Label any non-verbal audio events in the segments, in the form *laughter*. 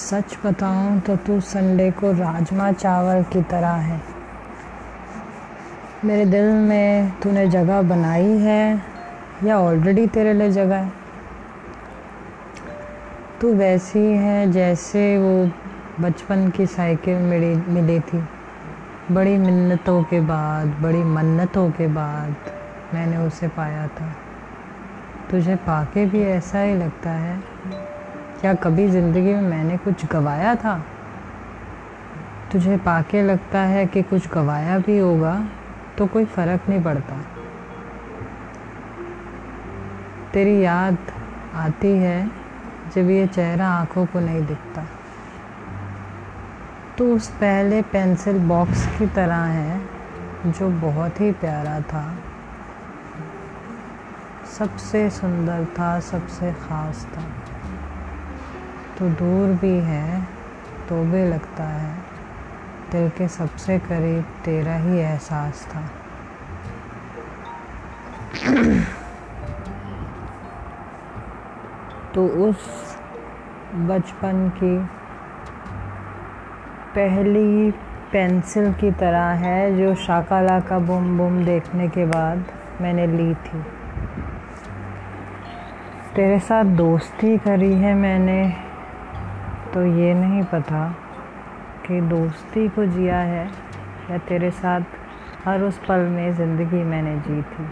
सच बताऊँ तो तू संडे को राजमा चावल की तरह है। मेरे दिल में तूने जगह बनाई है या ऑलरेडी तेरे लिए जगह है? तू वैसी है जैसे वो बचपन की साइकिल मिली मिली थी। बड़ी मिन्नतों के बाद, बड़ी मन्नतों के बाद मैंने उसे पाया था। तुझे पाके भी ऐसा ही लगता है? क्या कभी ज़िंदगी में मैंने कुछ गवाया था? तुझे पाके लगता है कि कुछ गवाया भी होगा तो कोई फ़र्क नहीं पड़ता। तेरी याद आती है जब ये चेहरा आँखों को नहीं दिखता। तो उस पहले पेंसिल बॉक्स की तरह है, जो बहुत ही प्यारा था। सबसे सुंदर था, सबसे ख़ास था। तो दूर भी है तो भी लगता है। दिल के सबसे करीब तेरा ही एहसास था। *clears throat* तो उस बचपन की पहली पेंसिल की तरह है, जो शाकाला का बुम बुम देखने के बाद मैंने ली थी। तेरे साथ दोस्ती करी है मैंने तो ये नहीं पता कि दोस्ती को जिया है या तेरे साथ हर उस पल में ज़िंदगी मैंने जी थी।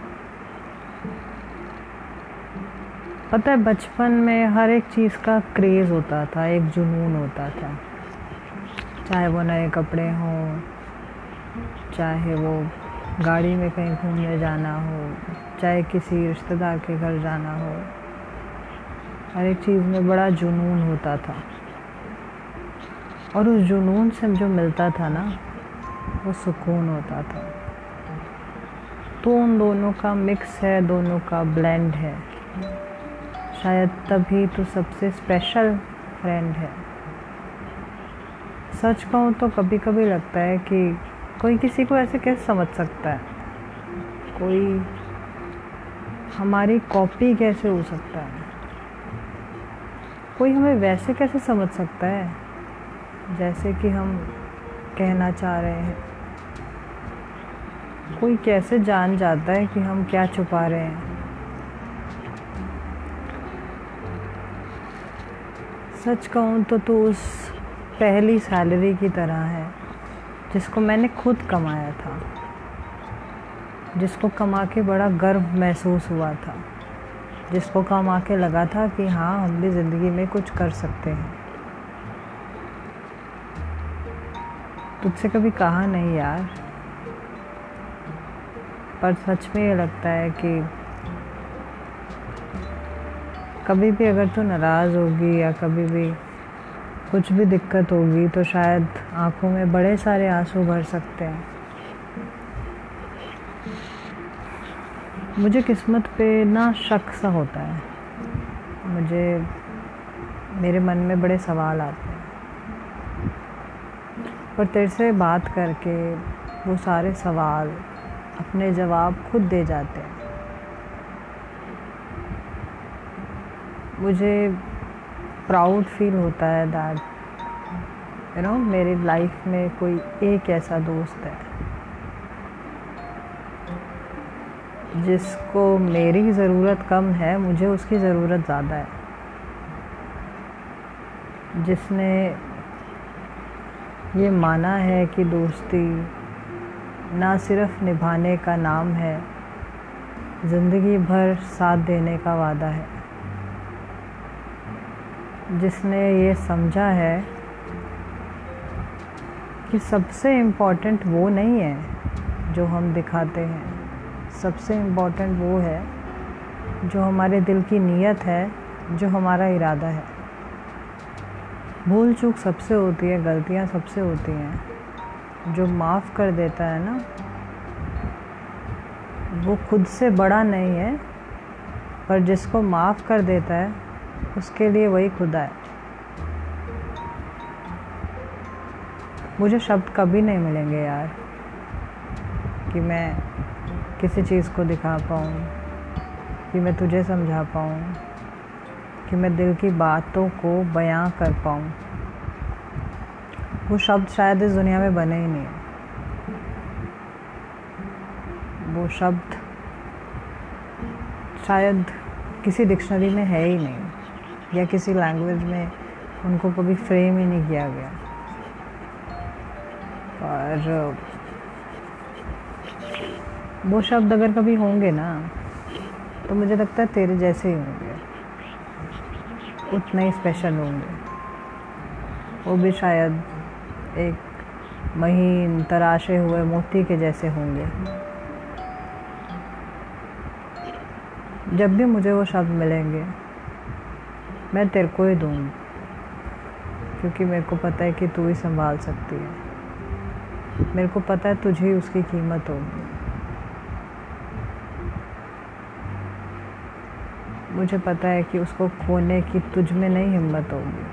पता है, बचपन में हर एक चीज़ का क्रेज़ होता था, एक जुनून होता था। चाहे वो नए कपड़े हों, चाहे वो गाड़ी में कहीं घूमने जाना हो, चाहे किसी रिश्तेदार के घर जाना हो, हर एक चीज़ में बड़ा जुनून होता था। और उस जुनून से जो मिलता था ना, वो सुकून होता था। तो उन दोनों का मिक्स है, दोनों का ब्लेंड है। शायद तभी तो सबसे स्पेशल फ्रेंड है। सच कहूँ तो कभी कभी लगता है कि कोई किसी को ऐसे कैसे समझ सकता है? कोई हमारी कॉपी कैसे हो सकता है? कोई हमें वैसे कैसे समझ सकता है? जैसे कि हम कहना चाह रहे हैं। कोई कैसे जान जाता है कि हम क्या छुपा रहे हैं? सच कहूँ तो तू उस पहली सैलरी की तरह है, जिसको मैंने खुद कमाया था, जिसको कमा के बड़ा गर्व महसूस हुआ था, जिसको कमा के लगा था कि हाँ हम भी ज़िंदगी में कुछ कर सकते हैं। तुझसे कभी कहा नहीं यार। पर सच में ये लगता है कि कभी भी अगर तू नाराज़ होगी या कभी भी कुछ भी दिक्कत होगी तो शायद आँखों में बड़े सारे आँसू भर सकते हैं। मुझे किस्मत पे ना शक सा होता है। मुझे, मेरे मन में बड़े सवाल आते हैं। पर तेरे से बात करके वो सारे सवाल अपने जवाब खुद दे जाते हैं। मुझे प्राउड फील होता है दैट यू नो मेरी लाइफ में कोई एक ऐसा दोस्त है जिसको मेरी ज़रूरत कम है, मुझे उसकी ज़रूरत ज़्यादा है। जिसने ये माना है कि दोस्ती ना सिर्फ़ निभाने का नाम है, ज़िंदगी भर साथ देने का वादा है। जिसने ये समझा है कि सबसे इम्पोर्टेंट वो नहीं है जो हम दिखाते हैं। सबसे इम्पोर्टेंट वो है जो हमारे दिल की नीयत है, जो हमारा इरादा है। भूल चूक सबसे होती है, गलतियाँ सबसे होती हैं। जो माफ़ कर देता है ना, वो खुद से बड़ा नहीं है, पर जिसको माफ़ कर देता है, उसके लिए वही खुदा है। मुझे शब्द कभी नहीं मिलेंगे यार, कि मैं किसी चीज़ को दिखा पाऊँ, कि मैं तुझे समझा पाऊँ। कि मैं दिल की बातों को बयां कर पाऊँ। वो शब्द शायद इस दुनिया में बने ही नहीं वो शब्द शायद किसी डिक्शनरी में है ही नहीं, या किसी लैंग्वेज में उनको कभी फ्रेम ही नहीं किया गया। और वो शब्द अगर कभी होंगे ना तो मुझे लगता है तेरे जैसे ही होंगे। उतने ही स्पेशल होंगे। वो भी शायद एक महीन तराशे हुए मोती के जैसे होंगे। जब भी मुझे वो शब्द मिलेंगे, मैं तेरे को ही दूँगी, क्योंकि मेरे को पता है कि तू ही संभाल सकती है। मेरे को पता है तुझे उसकी कीमत होगी। मुझे पता है कि उसको खोने की तुझ में नहीं हिम्मत होगी।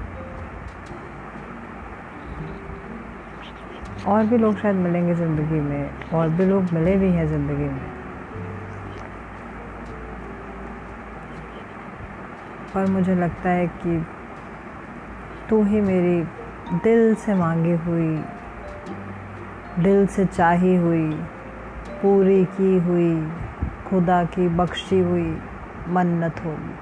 और भी लोग शायद मिलेंगे ज़िंदगी में, और भी लोग मिले भी हैं ज़िंदगी में। पर मुझे लगता है कि तू ही मेरी दिल से मांगी हुई, दिल से चाही हुई, पूरी की हुई, खुदा की बख्शी हुई। मन्नत होगी।